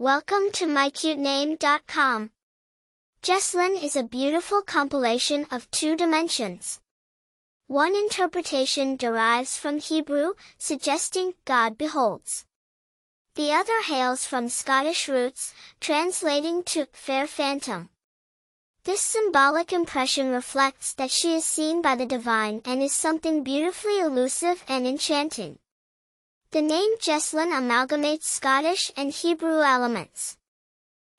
Welcome to mycutename.com. Jesslyn is a beautiful compilation of two dimensions. One interpretation derives from Hebrew, suggesting God beholds. The other hails from Scottish roots, translating to fair phantom. This symbolic impression reflects that she is seen by the divine and is something beautifully elusive and enchanting. The name Jesslyn amalgamates Scottish and Hebrew elements.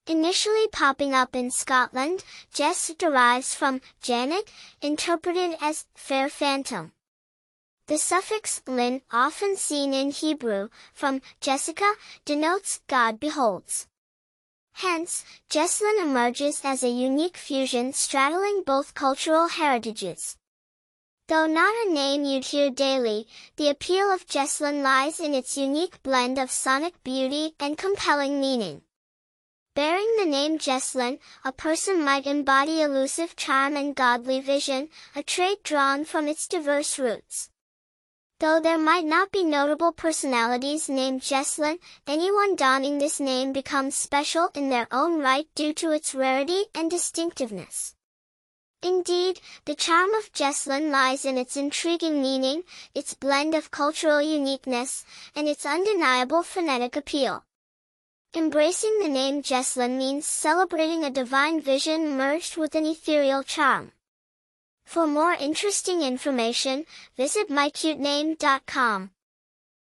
Initially popping up in Scotland, Jess derives from Janet, interpreted as fair phantom. The suffix lin, often seen in Hebrew, from Jessica, denotes God beholds. Hence, Jesslyn emerges as a unique fusion straddling both cultural heritages. Though not a name you'd hear daily, the appeal of Jesslyn lies in its unique blend of sonic beauty and compelling meaning. Bearing the name Jesslyn, a person might embody elusive charm and godly vision, a trait drawn from its diverse roots. Though there might not be notable personalities named Jesslyn, anyone donning this name becomes special in their own right due to its rarity and distinctiveness. Indeed, the charm of Jesslyn lies in its intriguing meaning, its blend of cultural uniqueness, and its undeniable phonetic appeal. Embracing the name Jesslyn means celebrating a divine vision merged with an ethereal charm. For more interesting information, visit mycutename.com.